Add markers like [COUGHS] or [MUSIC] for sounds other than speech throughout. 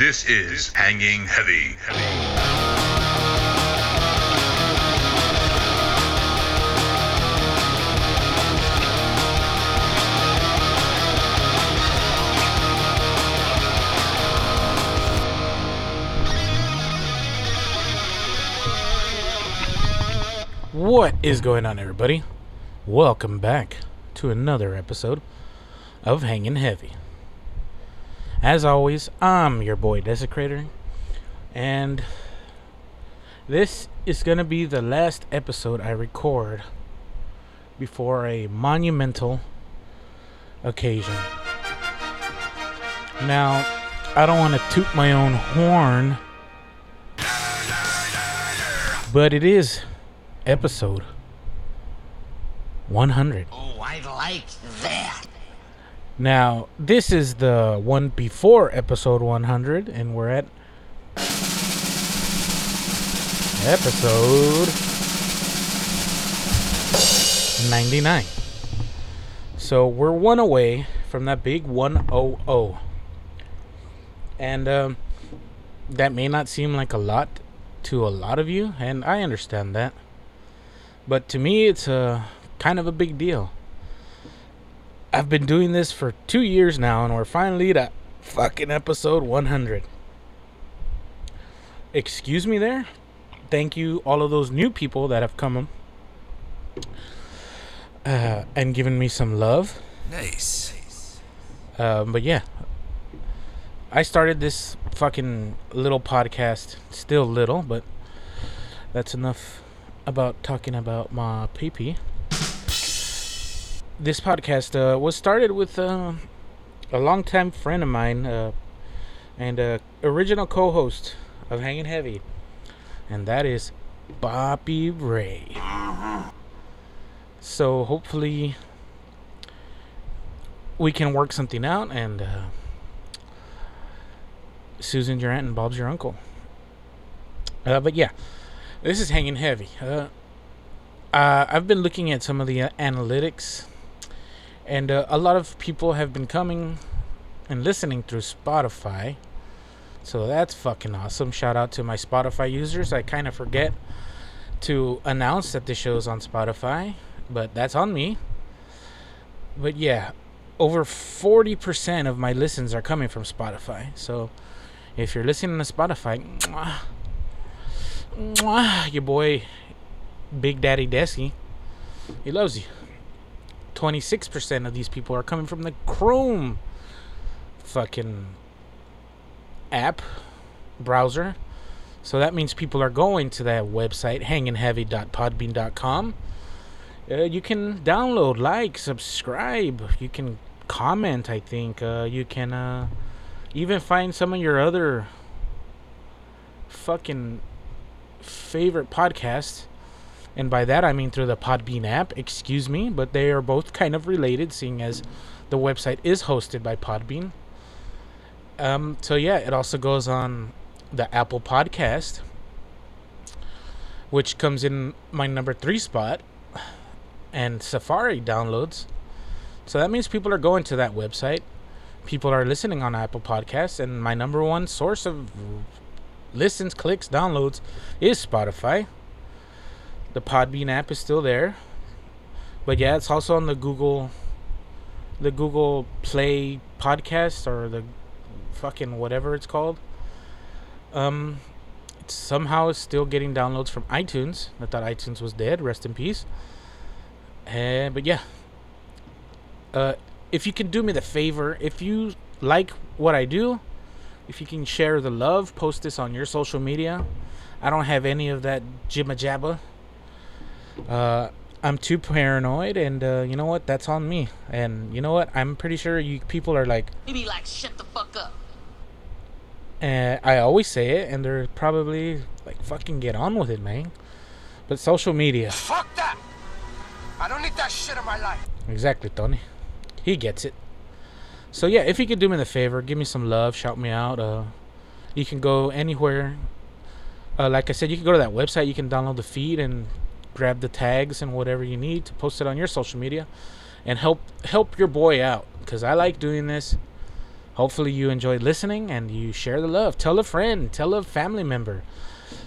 This is Hanging Heavy. heavy. What is going on, everybody? Welcome back to another episode of Hanging Heavy. As always, I'm your boy Desecrator, and this is going to be the last episode I record before a monumental occasion. Now, I don't want to toot my own horn, but it is episode 100. Oh, I like that. Now, this is the one before episode 100, and we're at episode 99. So we're one away from that big 100. And um, that may not seem like a lot to a lot of you, and I understand that. But to me, it's a kind of a big deal. I've been doing this for two years now, and we're finally at fucking episode 100. Excuse me there. Thank you, all of those new people that have come uh, and given me some love. Nice. Um, but yeah, I started this fucking little podcast. Still little, but that's enough about talking about my pee This podcast uh, was started with uh, a longtime friend of mine uh, and a original co-host of Hanging Heavy, and that is Bobby Ray. So hopefully we can work something out and uh, Susan's your aunt and Bob's your uncle. Uh, but yeah, this is hanging heavy. Uh, uh, I've been looking at some of the uh, analytics, and uh, a lot of people have been coming and listening through Spotify. So that's fucking awesome. Shout out to my Spotify users. I kind of forget to announce that the show's on Spotify, but that's on me. But yeah, over 40% of my listens are coming from Spotify. So if you're listening to Spotify, mwah, mwah, your boy Big Daddy Desi, he loves you. 26% of these people are coming from the Chrome fucking app browser. So that means people are going to that website, hangingheavy.podbean.com. Uh, you can download, like, subscribe. You can comment, I think. Uh, you can uh, even find some of your other fucking favorite podcasts. And by that I mean through the Podbean app, excuse me, but they are both kind of related, seeing as the website is hosted by Podbean. Um, so yeah, it also goes on the Apple Podcast, which comes in my number three spot, and Safari downloads. So that means people are going to that website. People are listening on Apple Podcasts, and my number one source of listens, clicks, downloads is Spotify. The Podbean app is still there, but yeah, it's also on the Google, the Google Play podcast or the fucking whatever it's called. Um, it's somehow still getting downloads from iTunes. I thought iTunes was dead. Rest in peace. Uh, but yeah, uh, if you can do me the favor, if you like what I do, if you can share the love, post this on your social media. I don't have any of that jibba jabba. Uh, I'm too paranoid, and uh, you know what? That's on me. And you know what? I'm pretty sure you people are like, Maybe like shut the fuck up. and I always say it, and they're probably like, fucking get on with it, man. But social media, Fuck that! I don't need that shit in my life. exactly, Tony. He gets it. So yeah, if you could do me the favor, give me some love, shout me out. Uh, you can go anywhere. Uh, like I said, you can go to that website. You can download the feed and grab the tags and whatever you need to post it on your social media, and help help your boy out. Cause I like doing this. hopefully you enjoyed listening and you share the love. Tell a friend, tell a family member.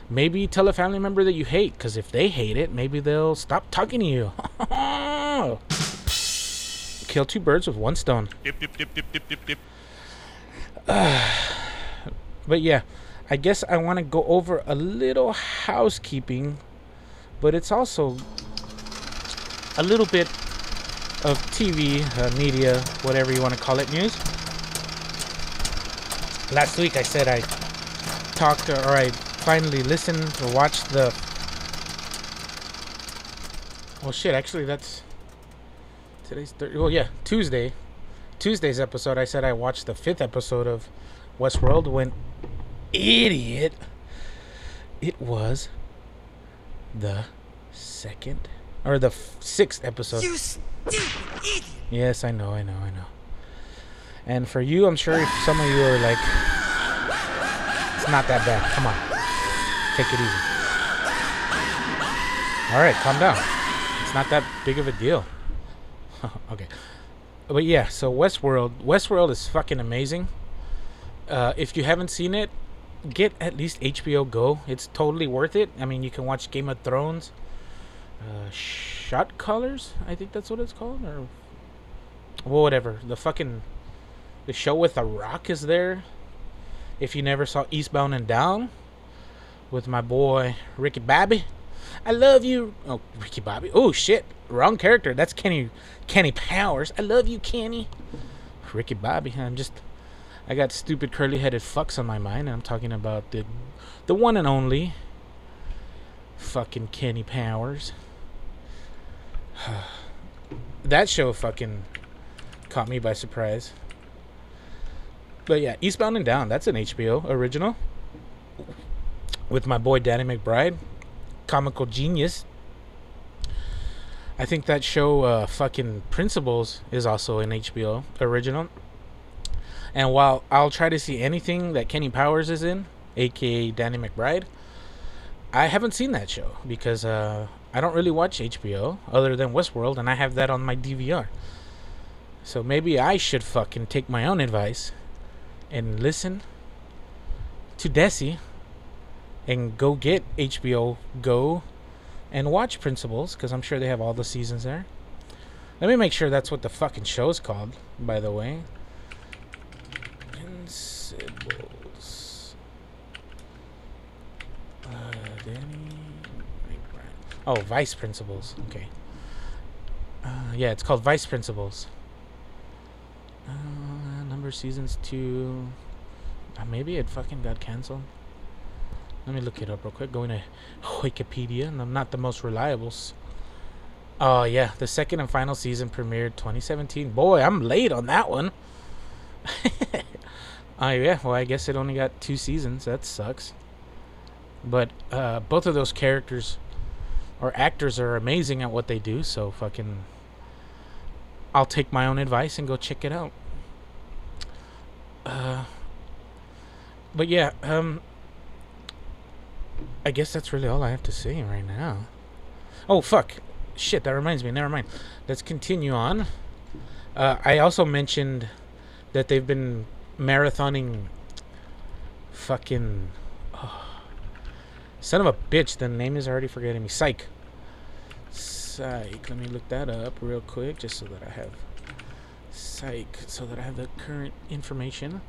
Maybe tell a family member that you hate, because if they hate it, maybe they'll stop talking to you. [LAUGHS] Kill two birds with one stone. Dip, dip, dip, dip. But yeah, I guess I want to go over a little housekeeping, but it's also a little bit of TV, uh, media, whatever you want to call it, news. Last week I said I talked or I finally listened or watched the. Well, shit, actually, that's. Today's third. Well, yeah, Tuesday. Tuesday's episode, I said I watched the fifth episode of Westworld when idiot. It was the second or the f- sixth episode. You stupid idiot! Yes, I know, I know, I know. And for you, I'm sure if some of you are like, it's not that bad. Come on, take it easy. All right, calm down. It's not that big of a deal. [LAUGHS] okay, but yeah. So Westworld, Westworld is fucking amazing. Uh, if you haven't seen it, get at least HBO Go. It's totally worth it. I mean, you can watch Game of Thrones. Uh, Shot Colors, I think that's what it's called, or well, whatever. The fucking the show with the Rock is there. If you never saw Eastbound and Down with my boy Ricky Bobby, I love you. Oh, Ricky Bobby. Oh shit, wrong character. That's Kenny Kenny Powers. I love you, Kenny. Ricky Bobby. I'm just I got stupid curly headed fucks on my mind. And I'm talking about the the one and only fucking Kenny Powers. [SIGHS] that show fucking caught me by surprise. But yeah, Eastbound and Down, that's an HBO original. With my boy Danny McBride, comical genius. I think that show, uh, fucking Principles, is also an HBO original. And while I'll try to see anything that Kenny Powers is in, aka Danny McBride, I haven't seen that show because uh, I don't really watch HBO other than Westworld, and I have that on my DVR. So maybe I should fucking take my own advice and listen to Desi and go get HBO Go and watch Principles because I'm sure they have all the seasons there. Let me make sure that's what the fucking show's called, by the way. Principles. Uh, Danny McBride. Oh, Vice Principals. Okay. Uh, yeah, it's called Vice Principals. Uh, number seasons two. Uh, maybe it fucking got canceled. Let me look it up real quick. Going to Wikipedia, and I'm not the most reliable. Oh yeah, the second and final season premiered 2017. Boy, I'm late on that one. [LAUGHS] Oh yeah, well I guess it only got two seasons. That sucks. But uh, both of those characters or actors are amazing at what they do. So fucking, I'll take my own advice and go check it out. Uh, but yeah, um, I guess that's really all I have to say right now. Oh fuck, shit! That reminds me. Never mind. Let's continue on. Uh, I also mentioned that they've been marathoning fucking son of a bitch the name is already forgetting me. Psych. Psych. Let me look that up real quick just so that i have psych so that i have the current information.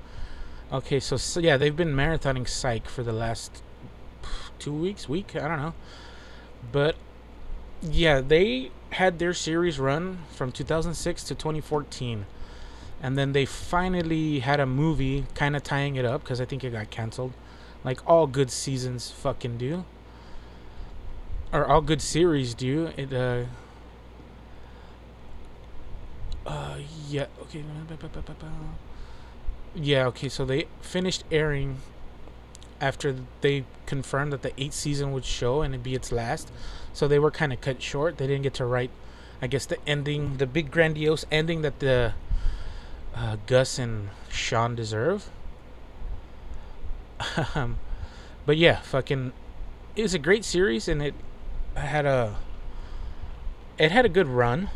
Okay so, so yeah they've been marathoning psych for the last two weeks week i don't know. But yeah they had their series run from 2006 to 2014 and then they finally had a movie kind of tying it up because I think it got canceled, like all good seasons fucking do, or all good series do. It uh, uh yeah okay yeah okay so they finished airing after they confirmed that the eighth season would show and it'd be its last, so they were kind of cut short. They didn't get to write, I guess, the ending, the big grandiose ending that the uh, Gus and Sean deserve. [LAUGHS] um, but yeah, fucking, it was a great series, and it had a, it had a good run.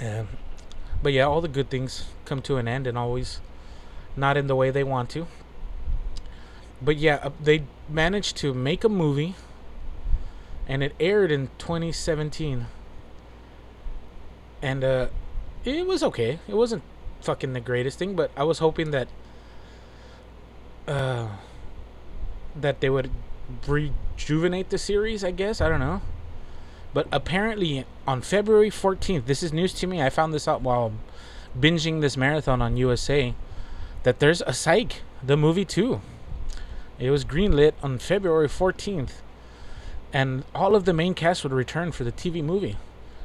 Um, But yeah, all the good things come to an end and always not in the way they want to. But yeah, uh, they managed to make a movie and it aired in 2017. And uh it was okay. It wasn't fucking the greatest thing, but I was hoping that uh that they would rejuvenate the series, I guess. I don't know. But apparently on February 14th, this is news to me. I found this out while binging this marathon on USA that there's a Psych, the movie too. It was greenlit on February 14th, and all of the main cast would return for the TV movie,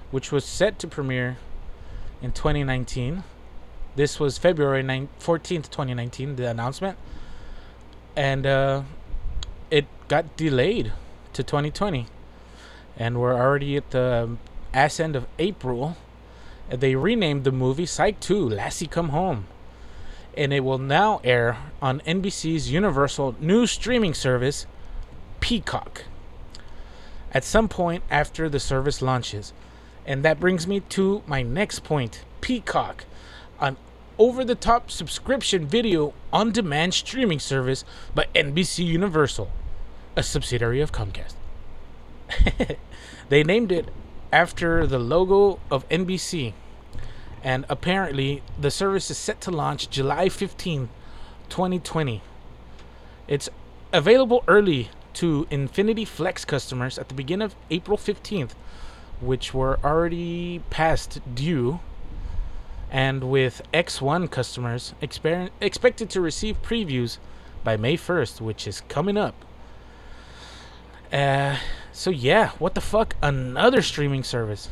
which was set to premiere in 2019. This was February 9- 14th, 2019, the announcement. And uh, it got delayed to 2020. And we're already at the ass end of April. They renamed the movie Psych 2 Lassie Come Home. And it will now air on NBC's Universal new streaming service, Peacock, at some point after the service launches. And that brings me to my next point Peacock, an over the top subscription video on demand streaming service by NBC Universal, a subsidiary of Comcast. [LAUGHS] they named it after the logo of NBC, and apparently the service is set to launch July 15, 2020. It's available early to Xfinity Flex customers at the beginning of April 15th, which were already past due, and with X1 customers exper- expected to receive previews by May 1st, which is coming up. Uh, so yeah, what the fuck? Another streaming service.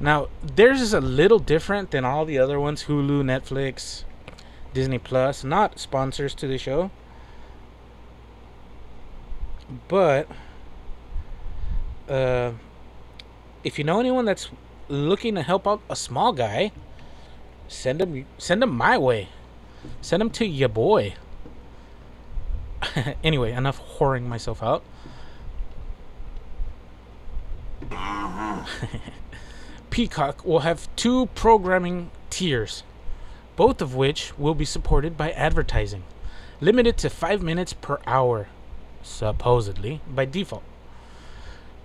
Now, theirs is a little different than all the other ones Hulu, Netflix, Disney Plus, not sponsors to the show. But uh if you know anyone that's looking to help out a small guy, send them, send him my way. Send them to your boy. [LAUGHS] anyway, enough whoring myself out. [LAUGHS] Peacock will have two programming tiers, both of which will be supported by advertising, limited to 5 minutes per hour, supposedly, by default.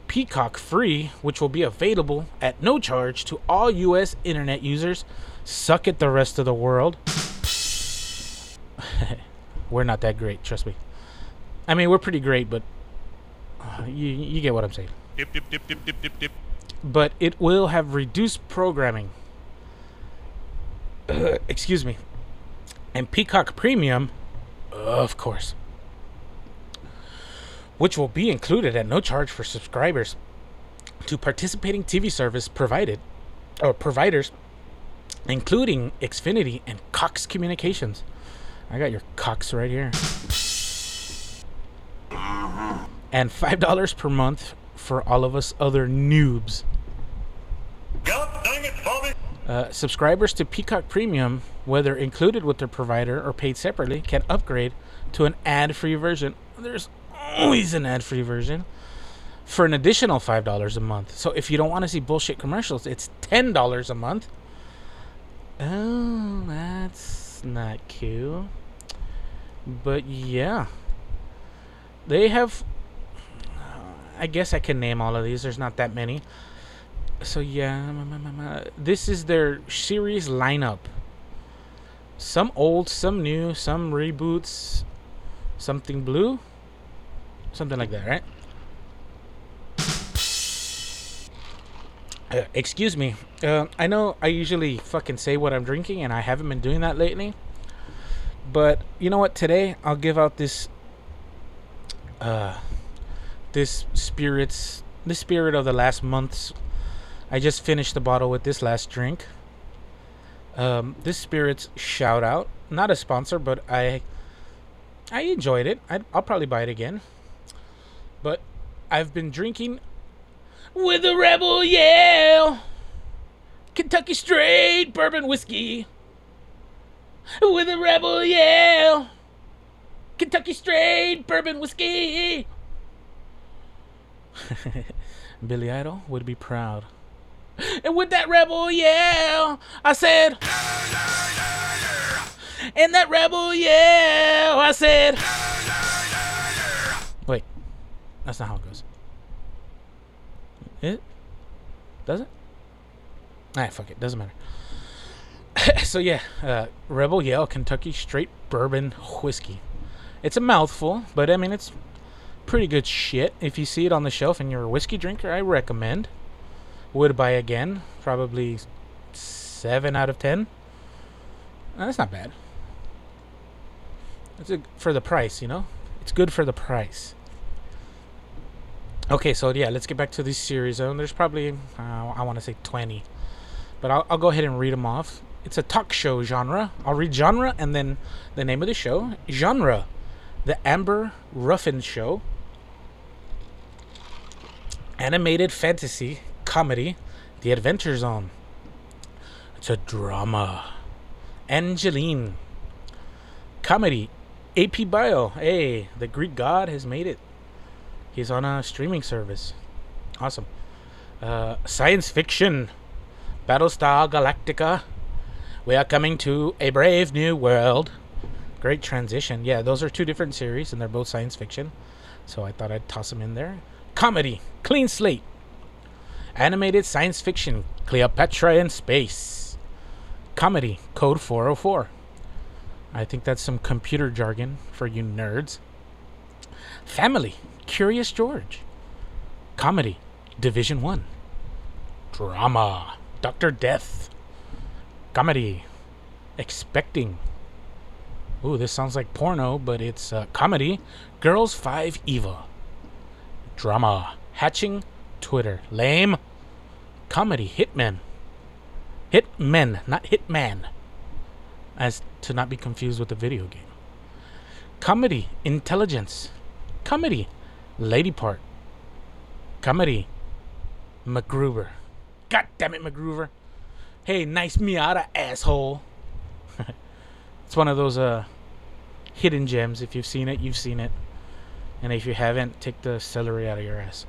Peacock Free, which will be available at no charge to all US internet users, suck it the rest of the world. [LAUGHS] we're not that great, trust me. I mean, we're pretty great, but uh, you, you get what I'm saying Dip, dip, dip, dip, dip, dip, dip. but it will have reduced programming. [COUGHS] Excuse me. And Peacock Premium, of course, which will be included at no charge for subscribers to participating TV service provided or providers, including Xfinity and Cox Communications. I got your Cox right here. And five dollars per month for all of us other noobs. God dang it, Bobby! Uh, subscribers to Peacock Premium, whether included with their provider or paid separately, can upgrade to an ad free version. There's always an ad free version for an additional $5 a month. So if you don't want to see bullshit commercials, it's $10 a month. Oh, that's not cute. But yeah. They have. I guess I can name all of these. There's not that many so yeah, this is their series lineup. Some old, some new, some reboots, something blue, something like that, right? Uh, excuse me. Uh, I know I usually fucking say what I'm drinking, and I haven't been doing that lately. But you know what? Today I'll give out this, uh, this spirits, the spirit of the last month's I just finished the bottle with this last drink. Um, this spirit's shout out, not a sponsor, but I I enjoyed it. i I'll probably buy it again. But I've been drinking with a rebel yell, Kentucky straight bourbon whiskey. With a rebel yell, Kentucky straight bourbon whiskey. [LAUGHS] Billy Idol would be proud. And with that rebel yell, I said. And that rebel yell, I said. Wait, that's not how it goes. It does it? Alright, fuck it, doesn't matter. [LAUGHS] so yeah, uh, Rebel Yell Kentucky Straight Bourbon Whiskey. It's a mouthful, but I mean it's pretty good shit. If you see it on the shelf and you're a whiskey drinker, I recommend. Would buy again, probably seven out of ten. That's not bad. It's a, for the price, you know. It's good for the price. Okay, so yeah, let's get back to this series. Um, there's probably uh, I want to say 20, but I'll, I'll go ahead and read them off. It's a talk show genre. I'll read genre and then the name of the show. Genre, The Amber Ruffin Show. Animated fantasy comedy, The Adventure Zone. It's a drama. Angelyne. Comedy, AP Bio. Hey, the Greek god has made it. He's on a streaming service. Awesome. Uh, science fiction. Battlestar Galactica. We are coming to a brave new world. Great transition. Yeah, those are two different series, and they're both science fiction. So I thought I'd toss them in there. Comedy. Clean slate. Animated science fiction. Cleopatra in space. Comedy. Code 404. I think that's some computer jargon for you nerds. Family. Curious George. Comedy. Division 1. Drama. Dr. Death. Comedy. Expecting. Ooh, this sounds like porno, but it's uh, comedy. Girls 5 Eva. Drama. Hatching. Twitter. Lame. Comedy. Hitmen. Hitmen, not Hitman. As to not be confused with the video game. Comedy. Intelligence. Comedy. Lady Part. Comedy. MacGruber. God damn it, MacGruber. Hey, nice Miata, asshole. [LAUGHS] it's one of those uh hidden gems. If you've seen it, you've seen it. And if you haven't, take the celery out of your ass.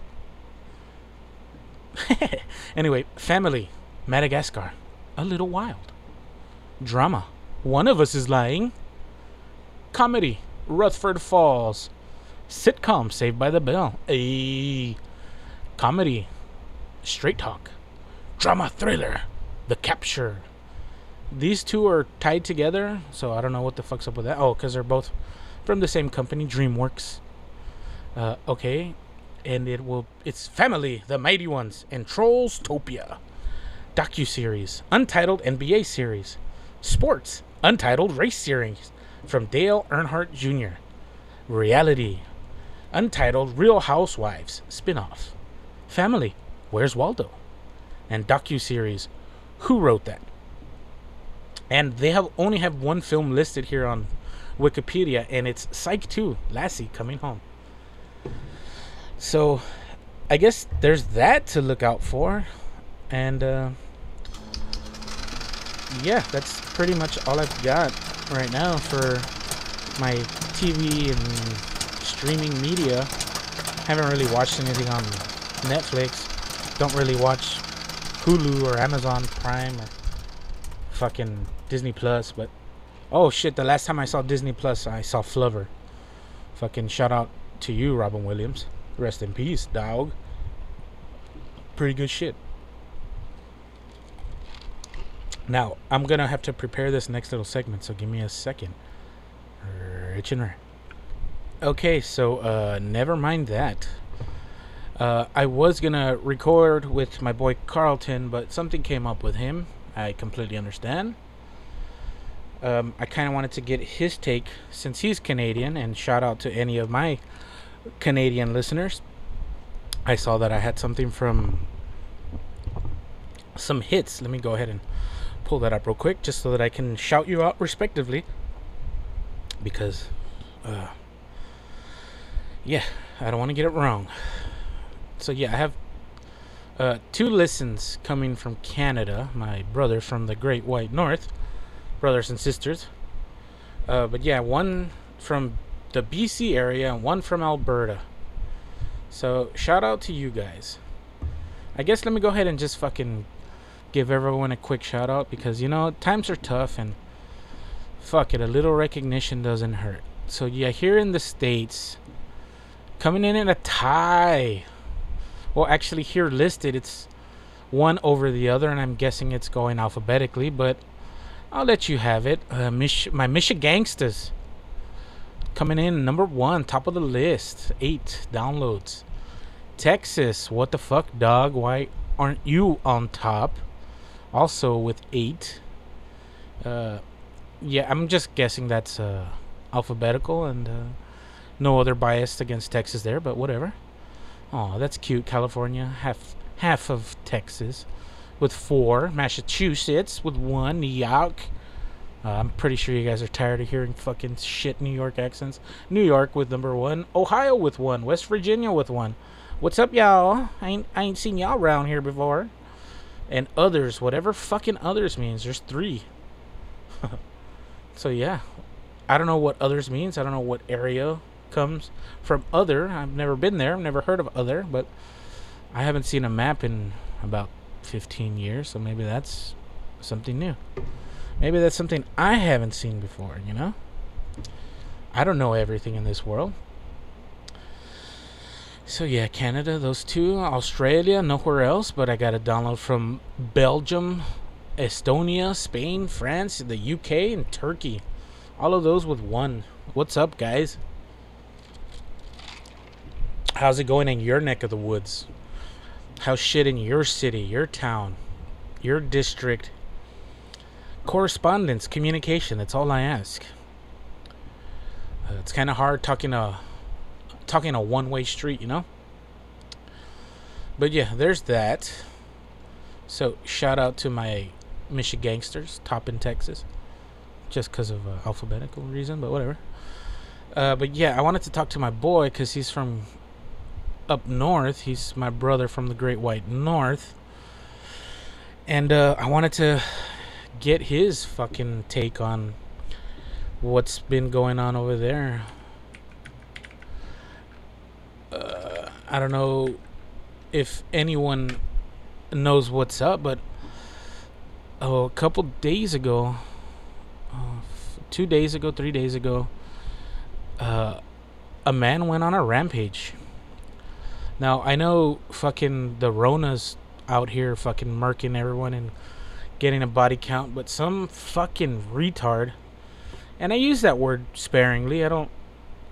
[LAUGHS] anyway, family. Madagascar. A little wild. Drama. One of us is lying. Comedy. Rutherford Falls. Sitcom Saved by the Bell. A comedy. Straight talk. Drama thriller. The Capture. These two are tied together, so I don't know what the fuck's up with that. Oh, because they're both from the same company, DreamWorks. Uh, okay, and it will. It's Family, The Mighty Ones, and Trollstopia. Docu series, Untitled NBA series, Sports, Untitled Race series from Dale Earnhardt Jr. Reality, Untitled Real Housewives spin-off. Family, Where's Waldo? And docu series, Who Wrote That? And they have only have one film listed here on Wikipedia, and it's Psych 2, Lassie coming home. So, I guess there's that to look out for, and uh, yeah, that's pretty much all I've got right now for my TV and streaming media. Haven't really watched anything on Netflix. Don't really watch Hulu or Amazon Prime or fucking Disney Plus, but oh shit, the last time I saw Disney Plus, I saw Flubber. Fucking shout out to you, Robin Williams. Rest in peace, dog. Pretty good shit. Now, I'm gonna have to prepare this next little segment, so give me a second. Rich and rare. Okay, so uh, never mind that. Uh, I was gonna record with my boy Carlton, but something came up with him. I completely understand. Um, I kind of wanted to get his take since he's Canadian, and shout out to any of my Canadian listeners. I saw that I had something from some hits. Let me go ahead and pull that up real quick just so that I can shout you out respectively. Because, uh, yeah, I don't want to get it wrong. So, yeah, I have uh, two listens coming from Canada, my brother from the Great White North, brothers and sisters. Uh, but yeah, one from the BC area and one from Alberta. So shout out to you guys. I guess let me go ahead and just fucking give everyone a quick shout out because you know times are tough and fuck it, a little recognition doesn't hurt. So yeah, here in the states, coming in at a tie. Well, actually, here listed it's one over the other, and I'm guessing it's going alphabetically, but I'll let you have it. Uh, Mich- my Michigangsters coming in number one, top of the list, eight downloads. Texas, what the fuck, dog? Why aren't you on top? Also with eight. Uh, yeah, I'm just guessing that's uh, alphabetical and uh, no other bias against Texas there, but whatever. Oh, that's cute. California, half half of Texas, with four. Massachusetts with one. New York. Uh, I'm pretty sure you guys are tired of hearing fucking shit New York accents. New York with number one. Ohio with one. West Virginia with one. What's up, y'all? I ain't I ain't seen y'all around here before. And others, whatever fucking others means. There's three. [LAUGHS] so yeah, I don't know what others means. I don't know what area comes from other. I've never been there. I've never heard of other, but I haven't seen a map in about 15 years, so maybe that's something new. Maybe that's something I haven't seen before, you know? I don't know everything in this world. So yeah, Canada, those two, Australia, nowhere else, but I got a download from Belgium, Estonia, Spain, France, the UK, and Turkey. All of those with one. What's up, guys? How's it going in your neck of the woods? How's shit in your city, your town, your district? Correspondence, communication, that's all I ask. Uh, it's kind of hard talking a talking a one-way street, you know? But yeah, there's that. So, shout out to my Michigangsters, top in Texas. Just because of uh, alphabetical reason, but whatever. Uh, but yeah, I wanted to talk to my boy because he's from up north. He's my brother from the Great White North. And uh, I wanted to get his fucking take on what's been going on over there. Uh, I don't know if anyone knows what's up, but oh, a couple days ago, uh, two days ago, three days ago, uh, a man went on a rampage. Now I know fucking the Rona's out here fucking murking everyone and getting a body count, but some fucking retard, and I use that word sparingly. I don't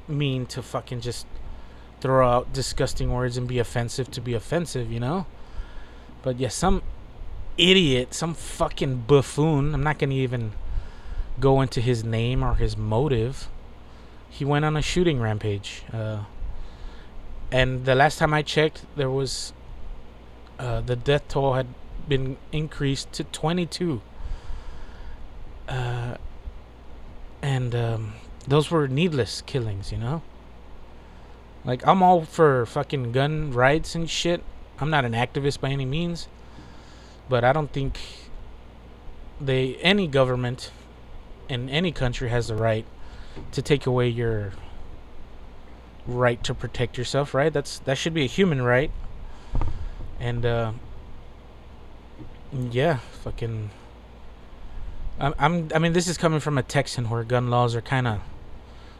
mean to fucking just throw out disgusting words and be offensive to be offensive, you know. But yeah, some idiot, some fucking buffoon. I'm not gonna even go into his name or his motive. He went on a shooting rampage. Uh, and the last time I checked, there was uh, the death toll had been increased to 22. Uh, and um, those were needless killings, you know? Like, I'm all for fucking gun rights and shit. I'm not an activist by any means. But I don't think they, any government in any country has the right to take away your right to protect yourself, right? That's that should be a human right. And uh yeah, fucking I'm, I'm I mean this is coming from a Texan where gun laws are kind of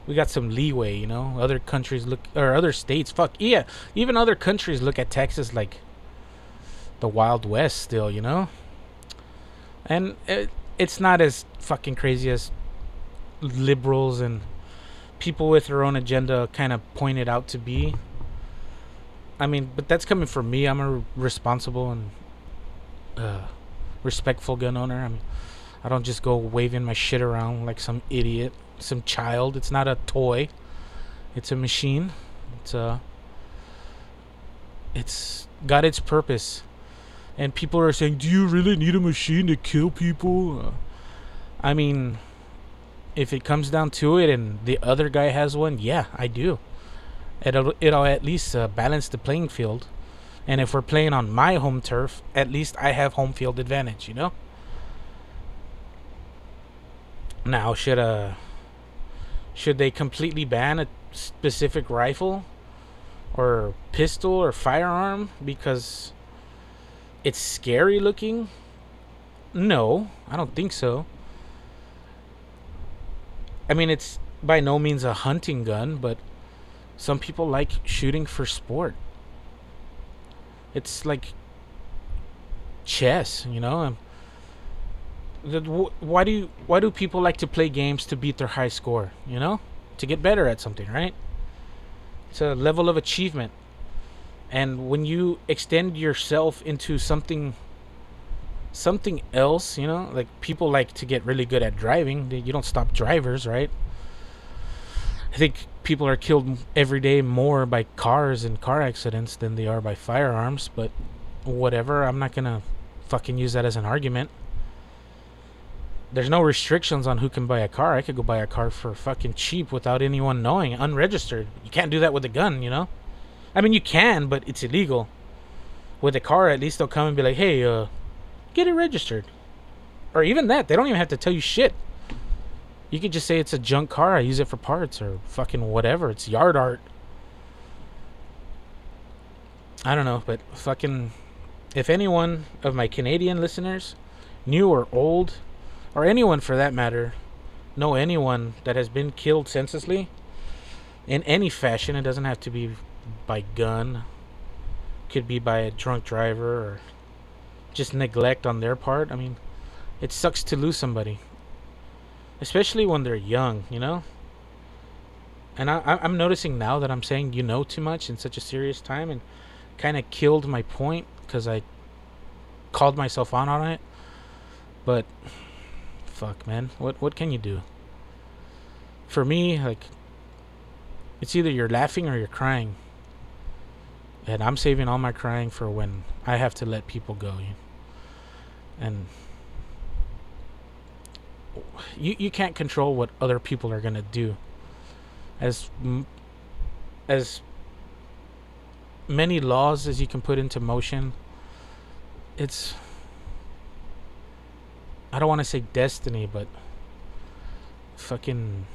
we got some leeway, you know. Other countries look or other states, fuck yeah, even other countries look at Texas like the Wild West still, you know. And it, it's not as fucking crazy as liberals and people with their own agenda kind of point it out to be. I mean, but that's coming from me. I'm a responsible and uh, respectful gun owner. I mean, I don't just go waving my shit around like some idiot, some child. It's not a toy. It's a machine. It's a. It's got its purpose, and people are saying, "Do you really need a machine to kill people?" Uh, I mean, if it comes down to it, and the other guy has one, yeah, I do. It'll it'll at least uh, balance the playing field, and if we're playing on my home turf, at least I have home field advantage. You know. Now, should uh should they completely ban a specific rifle or pistol or firearm because it's scary looking? no, I don't think so. I mean, it's by no means a hunting gun, but some people like shooting for sport. It's like chess, you know. Um, Why do you, why do people like to play games to beat their high score? You know, to get better at something, right? It's a level of achievement, and when you extend yourself into something something else, you know, like people like to get really good at driving. You don't stop drivers, right? I think people are killed every day more by cars and car accidents than they are by firearms, but whatever. I'm not to fucking use that as an argument. There's no restrictions on who can buy a car. I could go buy a car for fucking cheap without anyone knowing, unregistered. You can't do that with a gun, you know? I mean, you can, but it's illegal. With a car, at least they'll come and be like, hey, uh, get it registered. Or even that, they don't even have to tell you shit. You could just say it's a junk car, I use it for parts or fucking whatever. It's yard art. I don't know, but fucking if anyone of my Canadian listeners, new or old, or anyone for that matter, know anyone that has been killed senselessly in any fashion, it doesn't have to be by gun. Could be by a drunk driver or just neglect on their part. I mean, it sucks to lose somebody, especially when they're young, you know. And I, I'm noticing now that I'm saying you know too much in such a serious time, and kind of killed my point because I called myself on on it. But fuck, man, what what can you do? For me, like, it's either you're laughing or you're crying. And I'm saving all my crying for when I have to let people go. And you you can't control what other people are gonna do. As as many laws as you can put into motion, it's I don't want to say destiny, but fucking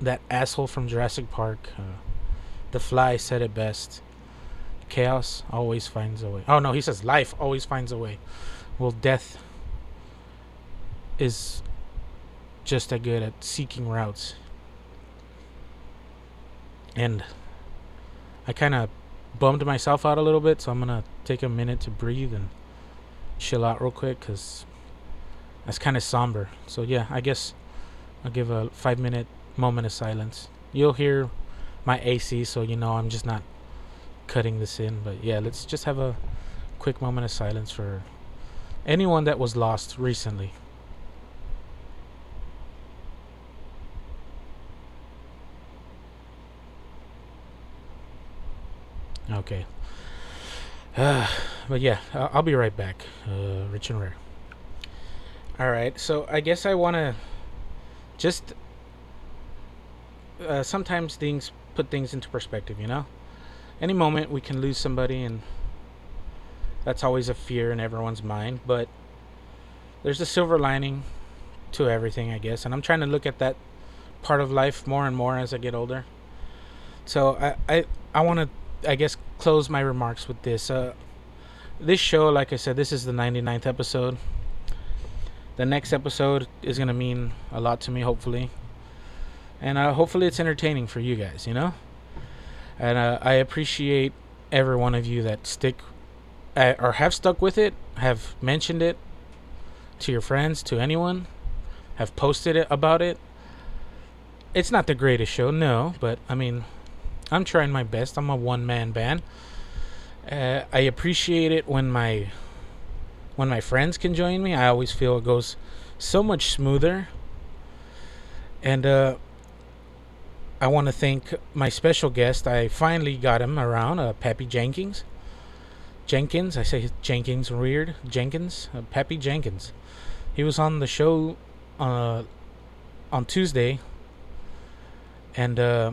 that asshole from Jurassic Park, uh, the Fly said it best. Chaos always finds a way. Oh no, he says life always finds a way. Well, death is just as good at seeking routes. And I kind of bummed myself out a little bit, so I'm gonna take a minute to breathe and chill out real quick because that's kind of somber. So yeah, I guess I'll give a five minute moment of silence. You'll hear my AC, so you know I'm just not cutting this in. But yeah, let's just have a quick moment of silence for anyone that was lost recently. Okay. Uh, [SIGHS] but yeah, I'll, be right back. Uh, Rich and Rare. All right, so I guess I want to just. Uh, sometimes things put things into perspective, you know? Any moment we can lose somebody, and that's always a fear in everyone's mind, but there's a silver lining to everything, I guess, and I'm trying to look at that part of life more and more as I get older. So I I, I want to I guess close my remarks with this. Uh, this show, like I said, this is the 99th episode. The next episode is gonna mean a lot to me, hopefully, and uh, hopefully it's entertaining for you guys. You know, and uh, I appreciate every one of you that stick uh, or have stuck with it, have mentioned it to your friends, to anyone, have posted it about it. It's not the greatest show, no, but I mean, I'm trying my best. I'm a one man band. Uh, I appreciate it when my when my friends can join me. I always feel it goes so much smoother. And uh, I want to thank my special guest. I finally got him around, uh, Pappy Jenkins. Jenkins, I say Jenkins weird. Jenkins, uh, Pappy Jenkins. He was on the show uh, on Tuesday. And uh,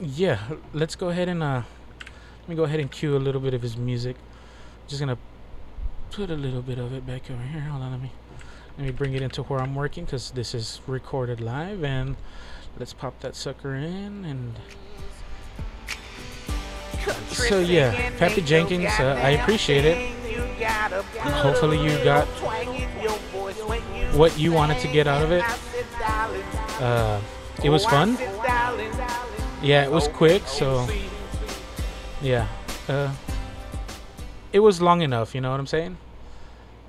yeah, let's go ahead and uh, let me go ahead and cue a little bit of his music. Just gonna put a little bit of it back over here. Hold on, let me let me bring it into where I'm working because this is recorded live. And let's pop that sucker in and. So yeah, Pappy Jenkins, uh, I appreciate it. Hopefully you got what you wanted to get out of it. Uh, it was fun. Yeah, it was quick, so yeah. Uh, it was long enough, you know what I'm saying?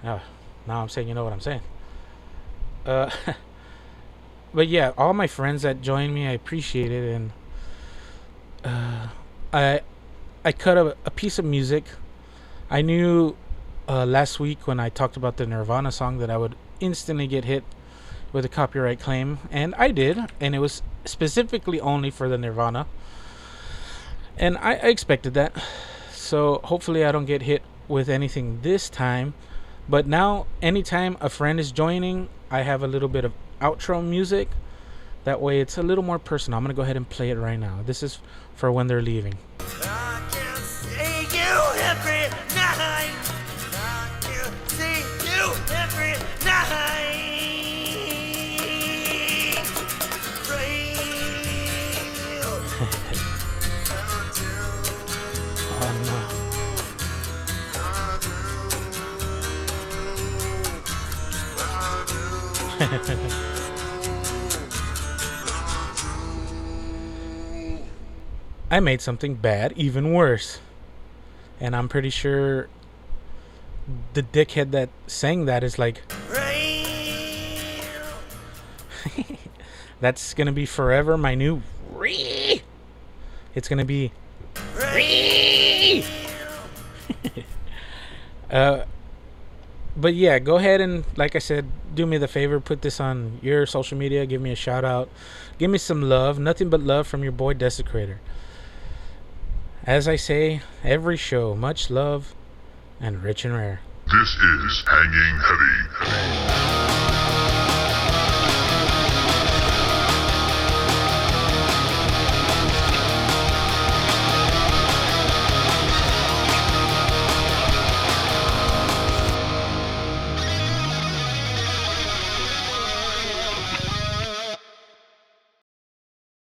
Uh, now I'm saying you know what I'm saying. Uh, [LAUGHS] but yeah, all my friends that joined me, I appreciate it, and uh, I I cut a, a piece of music. I knew uh, last week when I talked about the Nirvana song that I would instantly get hit with a copyright claim, and I did, and it was specifically only for the Nirvana, and I, I expected that. So hopefully I don't get hit with anything this time. But now, anytime a friend is joining, I have a little bit of outro music. That way, it's a little more personal. I'm gonna go ahead and play it right now. This is for when they're leaving. [LAUGHS] [LAUGHS] I made something bad even worse. And I'm pretty sure the dickhead that sang that is like [LAUGHS] That's gonna be forever my new It's gonna be [LAUGHS] uh but yeah, go ahead and like I said, do me the favor, put this on your social media, give me a shout out, give me some love, nothing but love from your boy Desecrator. As I say, every show, much love and rich and rare. This is Hanging Heavy.